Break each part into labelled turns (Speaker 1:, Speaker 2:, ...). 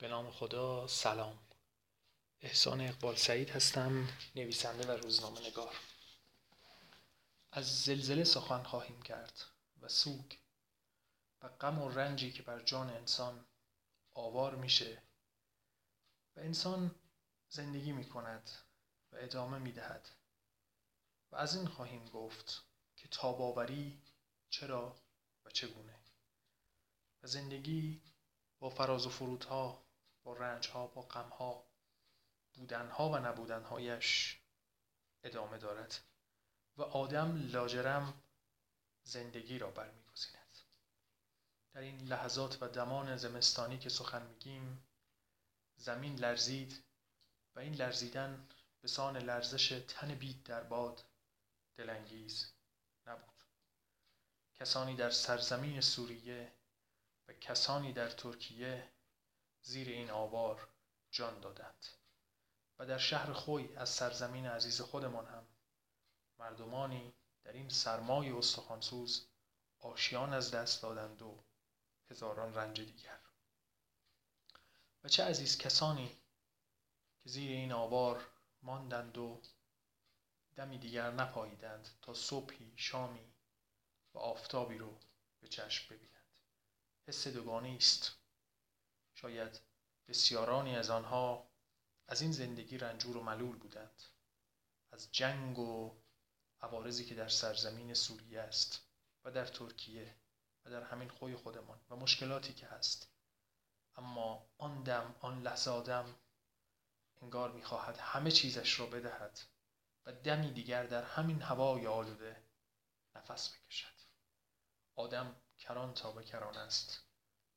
Speaker 1: به نام خدا سلام. احسان اقبال سعید هستم نویسنده و روزنامه نگار. از زلزله سخن خواهیم کرد و سوگ و غم و رنجی که بر جان انسان آوار میشه و انسان زندگی می کند و ادامه می دهد و از این خواهیم گفت که تاباوری چرا و چگونه؟ و زندگی با فراز و فرودها با رنجها با غمها بودنها و نبودنهایش ادامه دارد و آدم لاجرم زندگی را برمیگزیند. در این لحظات و دمان زمستانی که سخن میگیم زمین لرزید و این لرزیدن به سان لرزش تن بید در باد دلانگیز نبود. کسانی در سرزمین سوریه و کسانی در ترکیه زیر این آوار جان دادند. و در شهر خوی از سرزمین عزیز خودمان هم مردمانی در این سرمای استخوانسوز آشیان از دست دادند و هزاران رنج دیگر. و چه عزیز کسانی که زیر این آوار ماندند و دمی دیگر نپاییدند تا صبحی شامی و آفتابی رو به چشم ببینند. حس دوگانه است شاید بسیارانی از آنها از این زندگی رنجور و ملول بودند از جنگ و عوارضی که در سرزمین سوریه است و در ترکیه و در همین خوی خودمان و مشکلاتی که هست. اما آن دم آن لحظه آدم انگار می‌خواهد همه چیزش را بدهد و دمی دیگر در همین هوای آلوده نفس بکشد. آدم کران تا به کران است.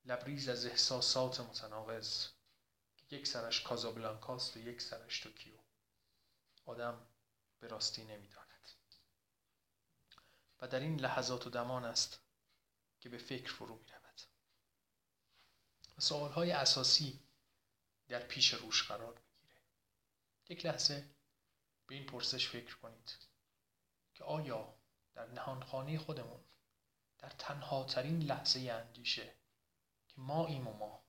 Speaker 1: لبریز از احساسات متناقض که یک سرش کازابلانکاست و یک سرش توکیو. آدم به راستی نمی‌داند. و در این لحظات و دمان است که به فکر فرو می رود و سوالهای اساسی در پیش روش قرار می‌گیره. یک لحظه به این پرسش فکر کنید که آیا در نهانخانه خودمون در تنها ترین لحظه اندیشه که ما ایم و ما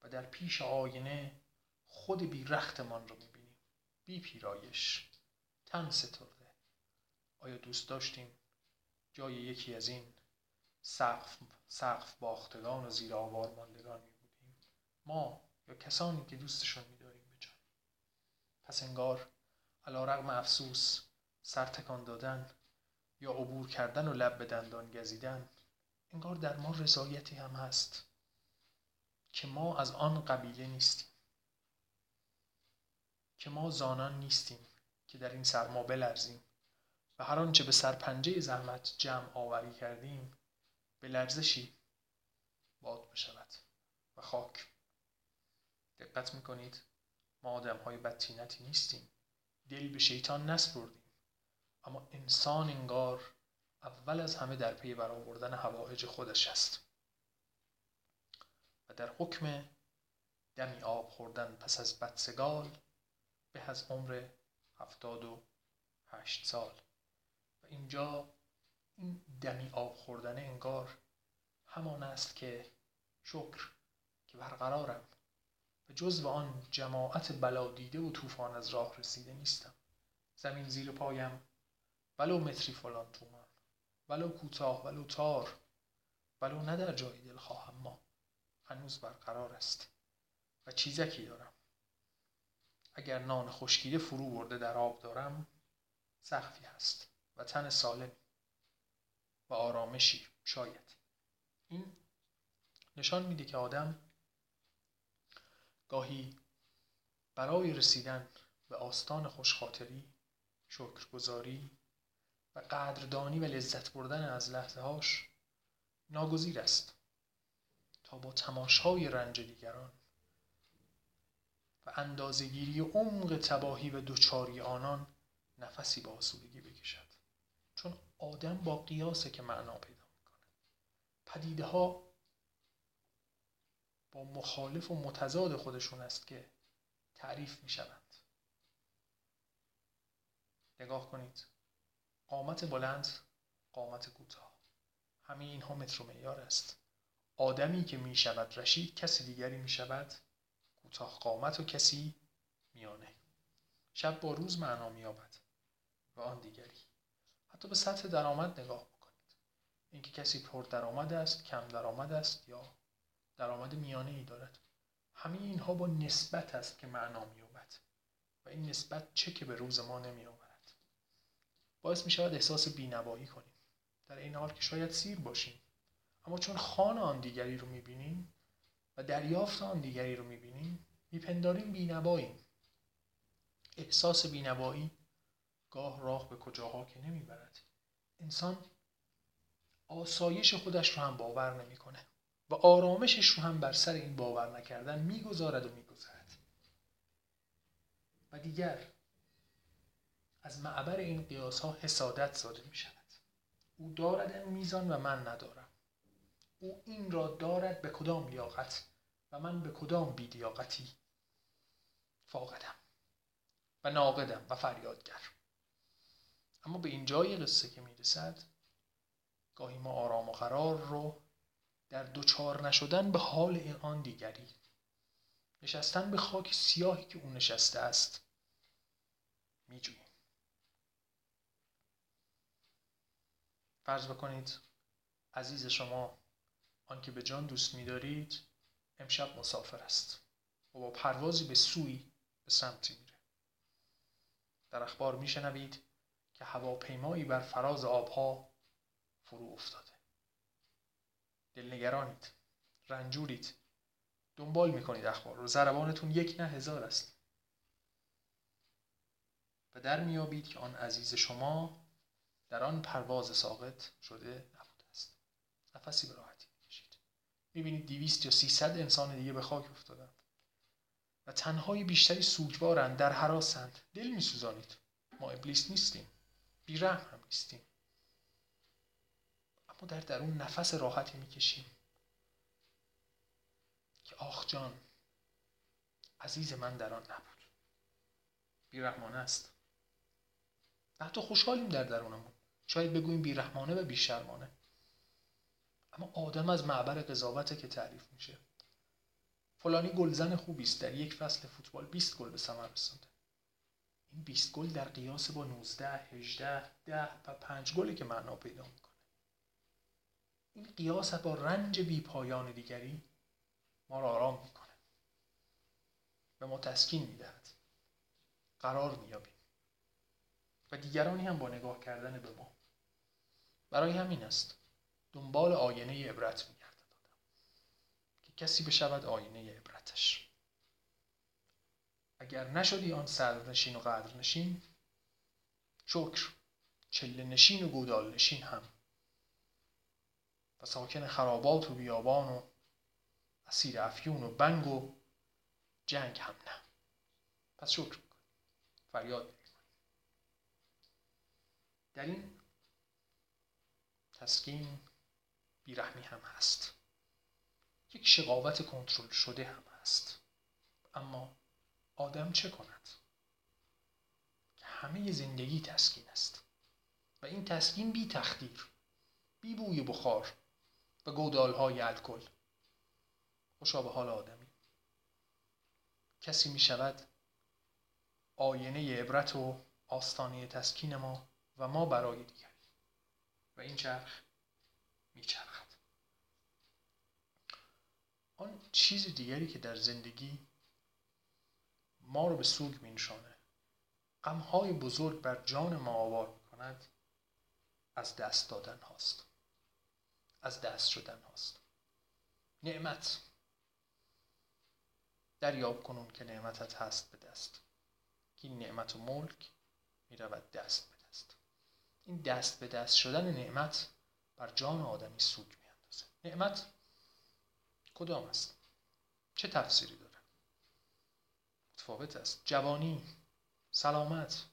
Speaker 1: و در پیش آینه خود بی رختمان رو می‌بینیم. بی پیرایش. تن سترده. آیا دوست داشتیم جای یکی از این سقف, سقف باختگان و زیر آوار ماندگان می بودیم؟ ما یا کسانی که دوستشون میداریم به جان. پس انگار علا رقم افسوس سرتکان دادن یا عبور کردن و لب به دندان گزیدن انگار در ما رضایتی هم هست. که ما از آن قبیله نیستیم. که ما زانان نیستیم که در این سرما بلرزیم و هر آنچه به سرپنجه زحمت جمع آوری کردیم به لرزشی باد بشود و خاک. دقت می‌کنید ما آدم های بدتینتی نیستیم. دل به شیطان نسپردیم اما انسان انگار اول از همه در پی برآوردن هوایج خودش است. در حکم دمی آب خوردن پس از بدسگال به از عمر هفتاد و هشت سال. و اینجا این دمی آب خوردن انگار همان است که شکر که برقرارم و جزو آن جماعت بلا دیده و طوفان از راه رسیده نیستم. زمین زیر پایم ولو متری فلان تومان ولو کوتاه ولو تار ولو نه در جای دل خواهم ما هنوز برقرار است و چیزکی دارم. اگر نان خشکیده فرو برده در آب دارم سخفی هست و تن سالمی و آرامشی شاید. این نشان میده که آدم گاهی برای رسیدن به آستان خوشخاطری شکرگزاری و قدردانی و لذت بردن از لحظه هاش ناگزیر است. تا با تماشای رنج دیگران. و اندازهگیری عمق تباهی و دوچاری آنان نفسی با آسودگی بکشد. چون آدم با قیاسه که معنا پیدا می‌کنه پدیده ها با مخالف و متضاد خودشون است که تعریف می شوند نگاه کنید. قامت بلند قامت کوتاه. همه اینها متر و معیار است. آدمی که می شود رشید کسی دیگری می شود کوتاه قامت و کسی میانه. شب با روز معنا مییابد و آن دیگری. حتی به سطح درآمد نگاه بکنید. اینکه کسی پر درآمد است کم درآمد است یا درآمد میانه ای دارد. همه اینها با نسبت است که معنا مییابد. و این نسبت چه که به روز ما نمیآورد. باعث می شود احساس بینوایی کنیم. در این حال که شاید سیر باشیم. اما چون خان آن دیگری رو می‌بینیم و دریافت آن دیگری رو می‌بینیم میپنداریم بینواییم. احساس بینوایی گاه راه به کجاها که نمی‌برد. انسان آسایش خودش رو هم باور نمی‌کنه و آرامشش رو هم بر سر این باور نکردن می‌گذارد و می‌گذارد و دیگر از معبر این قیاس ها حسادت زاده می شود او دارد این میزان و من ندارم. او این را دارد به کدام لیاقت و من به کدام بیلیاقتی؟ فاقدم و ناقدم و فریادگر. اما به این جای قصه که می‌رسد گاهی ما آرام و قرار رو در دوچار نشدن به حال این آن دیگری. نشستن به خاک سیاهی که او نشسته است میجوییم. فرض بکنید عزیز شما آنکه به جان دوست میدارید امشب مسافر است. و با پروازی به سوی به سمتی میره. در اخبار میشنوید که هواپیمایی بر فراز آبها فرو افتاده. دلنگرانید رنجورید. دنبال می‌کنید اخبار رو. زربانتون یک نه هزار است. و در میابید که آن عزیز شما در آن پرواز ساقط شده نبوده است. نفسی به می‌بینید دیویست یا سیصد انسان دیگه به خاک افتادند و تنهای بیشتری سوگوارند در حراسند دل میسوزانید. ما ابلیس نیستیم. بیرحم هم نیستیم. اما در درون نفس راحتی می‌کشیم. که آخ جان عزیز من در آن نبود. بیرحمانه است. حتی خوشحالیم در درونمون. شاید بگوییم بیرحمانه و بیشرمانه. اما آدم از معبر قضاوته که تعریف میشه. فلانی گلزن خوبی است. در یک فصل فوتبال 20 گل به ثمر رسونده این 20 گل در قیاس با 19 18 10 و 5 گلی که معنا پیدا می‌کنه. این قیاس با رنج بی پایان دیگری ما را آرام می‌کنه به ما تسکین می‌دهد. قرار مییابیم. و دیگرانی هم با نگاه کردن به ما. برای همین است. دنبال آینه عبرت میگردد که کسی بشود آینه عبرتش. اگر نشدی آن نشین و قدر نشین شکر چله نشین و گودال نشین هم. و ساکن خرابات و بیابان و اسیر افیون و بنگ و جنگ هم نه. پس شکر فریاد می‌کنی. در این تسکین بیرحمی هم هست. یک شقاوت کنترل شده هم هست. اما آدم چه کند؟ همه زندگی تسکین است. و این تسکین بی تخدیر بی بوی بخار و گودال های الکل. خوشا به حال آدمی. کسی می شود آینه عبرت و آستانه تسکین ما و ما برای دیگری. و این چرخ میچرخد. آن چیز دیگری که در زندگی ما رو به سوگ می نشانه غمهای بزرگ بر جان ما آوار می کند از دست دادن هاست. از دست شدن هاست. نعمت. دریاب کنون که نعمتت هست به دست. که این نعمت و ملک می رود دست به دست. این دست به دست شدن نعمت بر جان آدمی سوگ می اندازه نعمت کدام است؟ چه تفسیری داره؟ متفاوت است. جوانی سلامت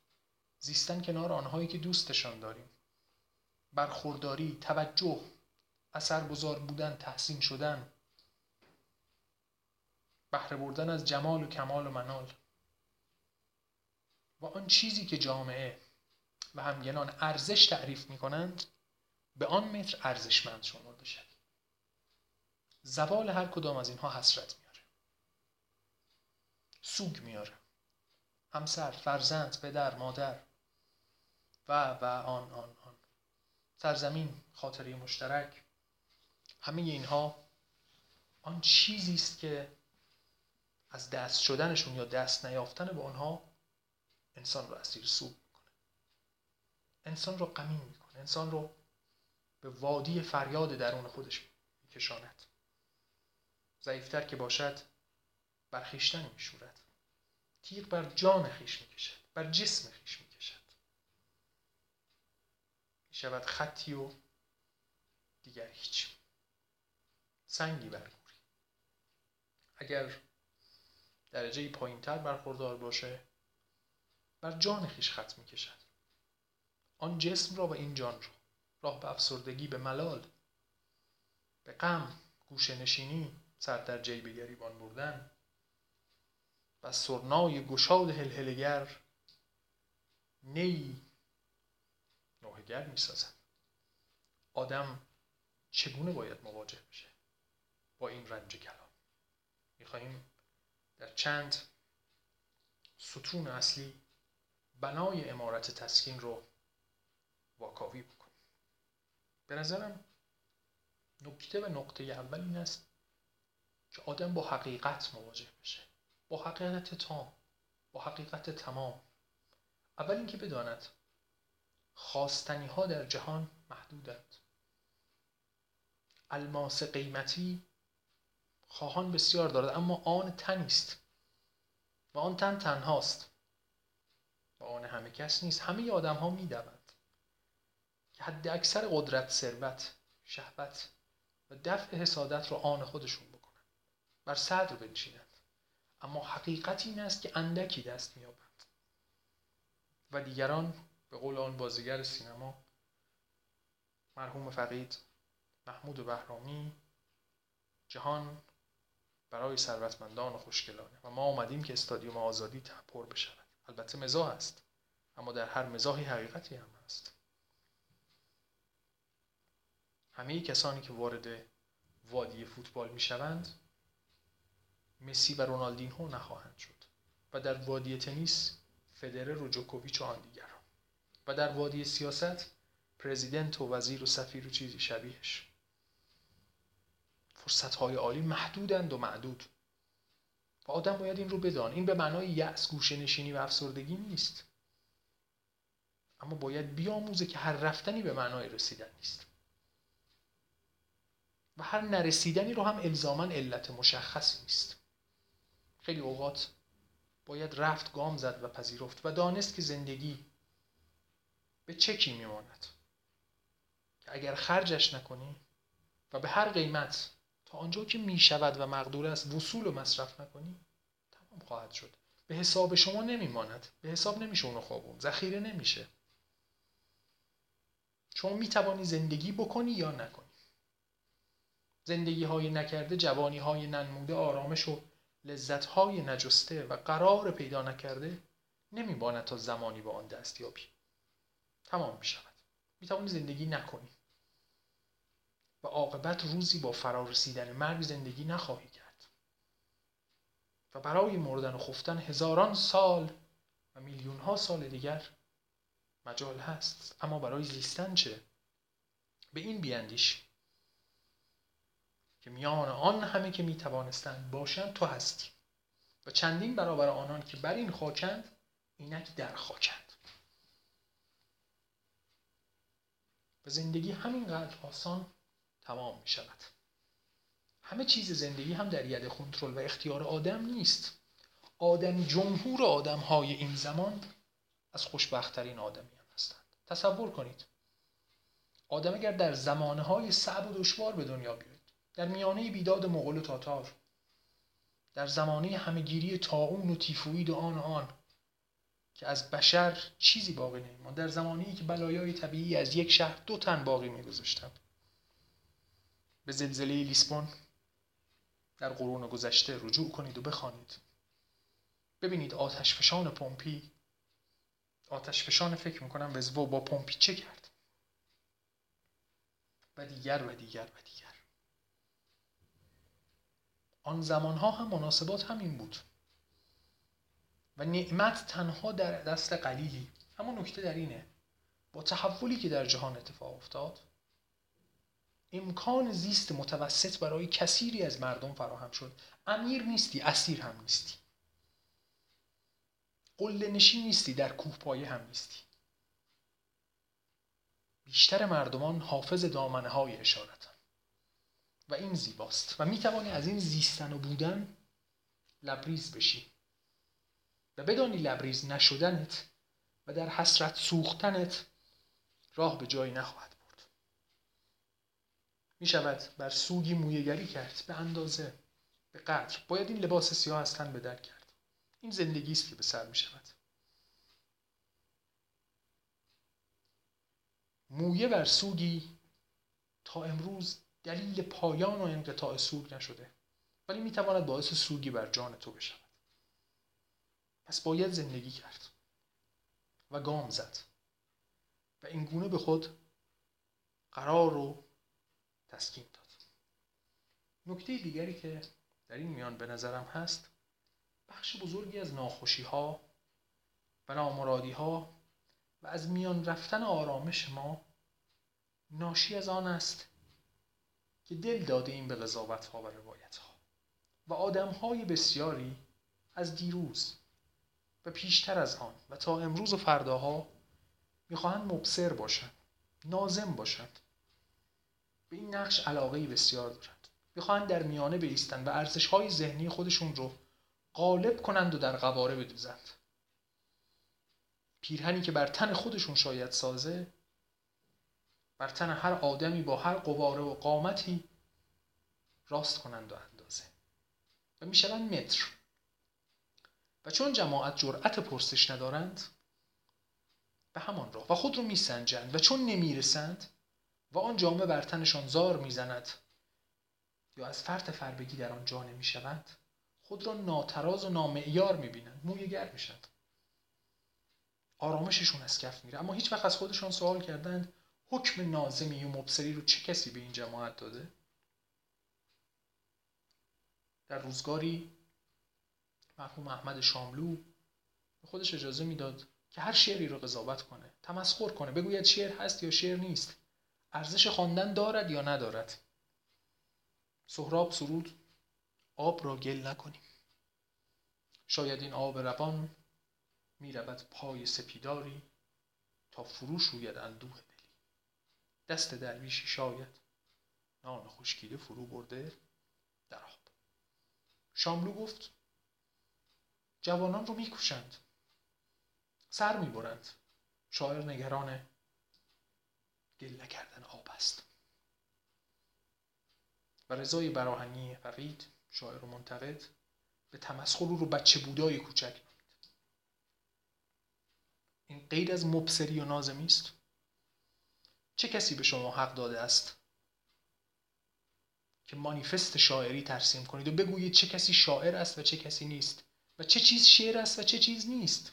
Speaker 1: زیستن کنار آنهایی که دوستشان داریم. برخورداری توجه اثرگذار بودن تحسین شدن. بهره بردن از جمال و کمال و منال. و آن چیزی که جامعه و همگنان ارزش تعریف می کنند به آن متر ارزشمند شمرده شد. زوال هر کدام از اینها حسرت میاره. سوگ میاره. همسر فرزند پدر مادر و و آن آن آن. سرزمین خاطره مشترک. همه اینها آن چیزی است که از دست شدنشون یا دست نیافتن به آنها انسان رو اسیر سوگ می‌کنه. انسان رو غمین می‌کنه. انسان رو به وادی فریاد درون خودش میکشاند. ضعیفتر که باشد بر خویشتن میشورد. تیغ بر جان خیش می‌کشد بر جسم خیش می‌کشد. می‌شود خطی و دیگر هیچ. سنگی بر اگر درجه پایین تر برخوردار باشه بر جان خیش خط می‌کشد. آن جسم را و این جان را راه به افسردگی به ملال به غم گوشه نشینی سر در جیب گریبان بردن. و سرنای گشاد هلهلگر نی نوهگر می‌سازد آدم چگونه باید مواجه بشه با این رنج کلام می‌خواهیم در چند ستون اصلی بنای امارت تسکین رو واکاوی بکنیم. به نظرم نکته و نقطه اول این است که آدم با حقیقت مواجه بشه. با حقیقت تام با حقیقت تمام. اول اینکه بداند خواستنی ها در جهان محدودند. الماس قیمتی خواهان بسیار دارد اما آن تن است و آن تن تنهاست و آن همه کس نیست. همه آدم ها می که حد اکثر قدرت ثروت شهوت و دفع حسادت رو آن خودشون بر صدر بنشینند اما حقیقت این است که اندکی دست مییابند و دیگران به قول آن بازیگر سینما مرحوم فقید محمود بهرامی جهان برای ثروتمندان و خوشگلانه. و ما آمدیم که استادیوم آزادی پر بشود. البته مزاح است. اما در هر مزاحی حقیقتی هم هست. همه کسانی که وارد وادی فوتبال می‌شوند مسی و رونالدینهو نخواهند شد و در وادی تنیس فدرر و جوکوویچ و آن دیگران. و در وادی سیاست پرزیدنت و وزیر و سفیر و چیزی شبیهش. فرصت های عالی محدودند و معدود. و آدم باید این رو بدان. این به معنای یأس گوشه نشینی و افسردگی نیست. اما باید بیاموزه که هر رفتنی به معنای رسیدن نیست. و هر نرسیدنی رو هم الزاما علت مشخصی نیست. خیلی اوقات باید رفت گام زد و پذیرفت و دانست که زندگی به چکی میماند. که اگر خرجش نکنی و به هر قیمت تا آنجا که می شود و مقدور است وصول و مصرف نکنی تمام خواهد شد. به حساب شما نمیماند. به حساب نمیشه اونو خوابون ذخیره نمیشه. شما می توانی زندگی بکنی یا نکنی؟ زندگی های نکرده جوانی های ننموده آرامش و لذت های نجسته و قرار پیدا نکرده نمیماند تا زمانی به آن دستیابی تمام می شود زندگی نکنی. و عاقبت روزی با فرارسیدن مرگ زندگی نخواهی کرد. و برای مردن و خفتن هزاران سال و میلیون ها سال دیگر مجال هست. اما برای زیستن چه؟ به این بیاندیش که میان آن همه که می‌توانستند باشند تو هستی. و چندین برابر آنان که بر این خاکند اینک در خاکند. و زندگی همینقدر آسان تمام می شود همه چیز زندگی هم در ید کنترل و اختیار آدم نیست. آدم جمهور آدم های این زمان از خوشبختترین آدمی هم هستند. تصور کنید. آدم اگر در زمانه های صعب و دشوار به دنیا بیاید در میانه بیداد مغول و تاتار در زمانه همهگیری تاون و تیفوید و آن آن که از بشر چیزی باقی نمیماند. در زمانی که بلایای طبیعی از یک شهر دو تن باقی میگذاشتند. به زلزله لیسبون در قرون گذشته رجوع کنید و بخوانید. ببینید آتشفشان پمپی آتشفشان فکر می‌کنم وزوو با پمپی چه کرد. و دیگر و دیگر و دیگر. آن زمانها هم مناسبات همین بود. و نعمت تنها در دست قلیلی. اما نکته در اینه. با تحولی که در جهان اتفاق افتاد امکان زیست متوسط برای کثیری از مردم فراهم شد. امیر نیستی اسیر هم نیستی. قله نشین نیستی در کوه پایه هم نیستی. بیشتر مردمان حافظ دامنه های اشارتن. و این زیباست. و می‌توانی از این زیستن و بودن لبریز بشی. و بدانی لبریز نشدنت و در حسرت سوختنت راه به جایی نخواهد برد. می شود بر سوگی مویگری کرد به اندازه به قدر. باید این لباس سیاه از تن به در کرد. این زندگی است که به سر می شود مویه بر سوگی تا امروز دلیل پایان و انقطاع سوگ نشده. ولی می‌تواند باعث سوگی بر جان تو بشود. پس باید زندگی کرد. و گام زد. و این گونه به خود قرار رو تسکین داد. نکته دیگری که در این میان به نظرم هست بخش بزرگی از ناخوشی ها و نامرادی ها و از میان رفتن آرامش ما ناشی از آن است که دل داده این به قضاوت ها و روایت ها و آدم های بسیاری از دیروز و پیشتر از آن و تا امروز و فرداها می‌خواهند مبصر باشند نازم باشند. به این نقش علاقه بسیار دارند. می‌خواهند در میانه بیستند و ارزش های ذهنی خودشون رو غالب کنند و در قواره بدوزند. پیرهنی که بر تن خودشون شاید سازه بر تن هر آدمی با هر قواره و قامتی راست کنند و اندازه. و می‌شوند متر. و چون جماعت جرأت پرسش ندارند به همان راه. و خود رو میسنجند. و چون نمی‌رسند و آن جامعه بر تنشان زار می‌زند یا از فرط فربگی در آن جا نمی‌شوند خود را ناتراز و نامعیار می‌بینند. مویگر میشند آرامششون از کف میره. اما هیچ وقت از خودشان سوال کردند حکم نازمی و مبصری رو چه کسی به این جماعت داده؟ در روزگاری مرحوم احمد شاملو به خودش اجازه می‌داد که هر شعری رو قضاوت کنه تمسخر کنه بگوید شعر هست یا شعر نیست ارزش خواندن دارد یا ندارد. سهراب سرود آب را گل نکنیم. شاید این آب روان می رود پای سپیداری تا فروش روید اندوه دست درویشی شاید. نان خشکیده فرو برده در آب. شاملو گفت جوانان رو می‌کشند سر می‌برند. شاعر نگران گل نکردن آب است. و رضای براهنی فقید شاعر و منتقد به تمسخر رو بچه بودای کوچک این غیر از مبصری و نازمی است. چه کسی به شما حق داده است که مانیفست شاعری ترسیم کنید و بگویید چه کسی شاعر است و چه کسی نیست و چه چیز شعر است و چه چیز نیست؟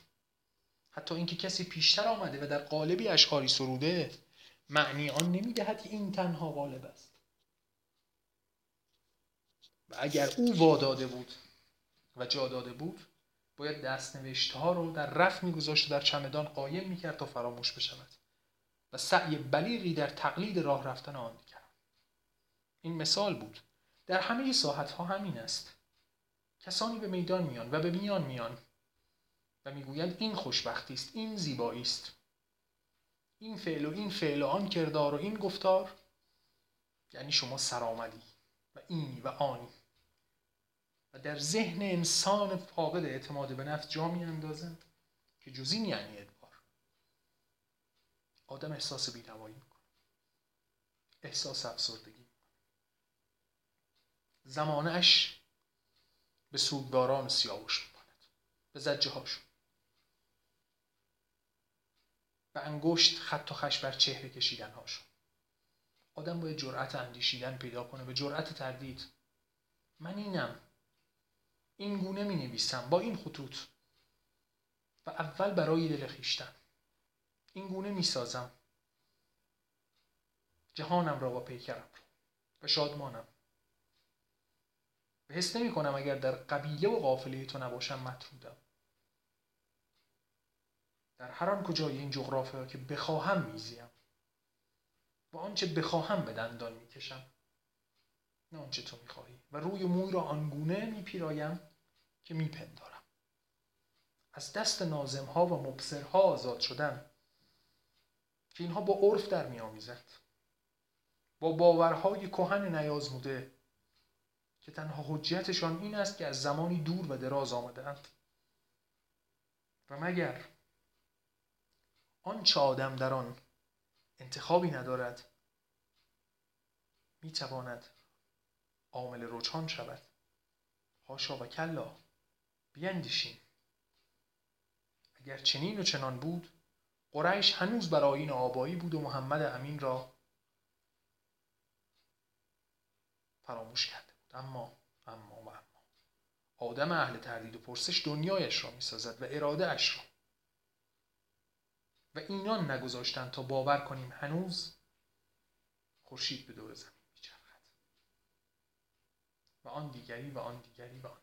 Speaker 1: حتی اینکه کسی پیشتر آمده و در قالبی اشعاری سروده معنی آن نمی‌دهد که این تنها غالب است. و اگر او واداده بود و جا داده بود باید دست ها رو در رف میگذاشت و در چمدان قایم می‌کرد تا فراموش بشود. و سعی بلیغی در تقلید راه رفتن آن کرد این مثال بود. در همه ساحت ها همین است. کسانی به میدان میان و به میان میان و می‌گویند این خوشبختی است این زیبایی است. این فعل و این فعل و آن کردار و این گفتار. یعنی شما سرآمدی و اینی و آنی. و در ذهن انسان فاقد اعتماد به نفس جا می اندازند که جز این یعنی آدم احساس بیدوایی می‌کنه. احساس افسردگی. زمانه اش به سوگواران سیاوش می‌کند به زجه هاشون به انگشت خط و خش بر چهره کشیدن هاشون آدم باید جرأت اندیشیدن پیدا کنه به جرأت تردید. من اینم. این گونه می نویسم با این خطوط. و اول برای دل خیشتن. این گونه می سازم جهانم را با پیکرم و شادمانم. و حس نمی کنم اگر در قبیله و قافله تو نباشم مطرودم. در هر آن کجای این جغرافیا که بخواهم میزیم. و آنچه بخواهم به دندان می‌کشم. نه آنچه تو می‌خواهی. و روی موی را آنگونه میپیرایم که میپندارم. از دست نازم ها و مبصرها آزاد شدن که اینها با عرف در میآمیزد با باورهای کهن نیازموده که تنها حجیتشان این است که از زمانی دور و دراز آمدهاند. و مگر آنچه آدم در آن انتخابی ندارد می‌تواند عامل رجحان شود؟ هاشا و کلا بیندیشیم. اگر چنین و چنان بود قریش هنوز بر آین آبایی بود و محمد امین را فراموش کرده بود. اما اما و اما. آدم اهل تردید و پرسش دنیایش را می‌سازد و اراده اش را. و اینان نگذاشتند تا باور کنیم هنوز خورشید به دور زمین میچرخد. و آن دیگری و آن دیگری و آن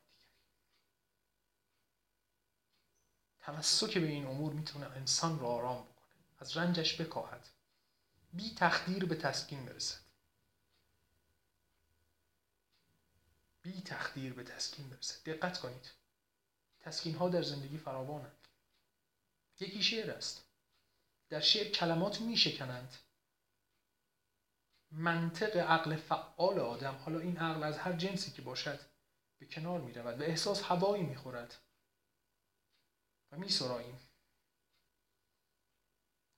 Speaker 1: تمسک به این امور می‌تونه انسان را آرام بکنه. از رنجش بکاهد. بی تخدیر به تسکین برسد. بی تخدیر به تسکین برسد. دقت کنید. تسکین ها در زندگی فراوانند. یکی شعر است. در شعر کلمات می شکنند منطق عقل فعال آدم حالا این عقل از هر جنسی که باشد به کنار می رود و احساس هوایی می خورد و می سراییم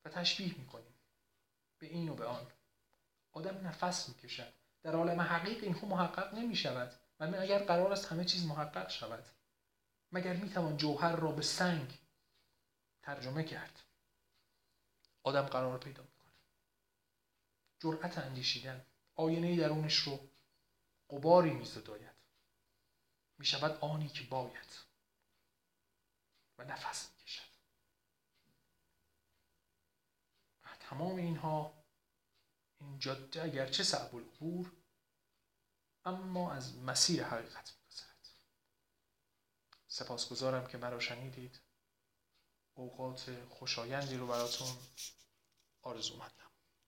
Speaker 1: و تشبیه می کنیم به این و به آن. آدم نفس می کشد در عالم حقیق اینها محقق نمی شود و اگر قرار است همه چیز محقق شود. مگر می توان جوهر را به سنگ ترجمه کرد؟ آدم قرار پیدا می‌کنه جرأت اندیشیدن. آینه درونش رو قباری میزداید. می‌شود آنی که باید. نفس می‌کشد. تمام اینها این جاده اگرچه صعب العبور اما از مسیر حقیقت میگذرد. سپاسگزارم که مرا شنیدید. اوقات خوشایندی رو براتون آرزومندم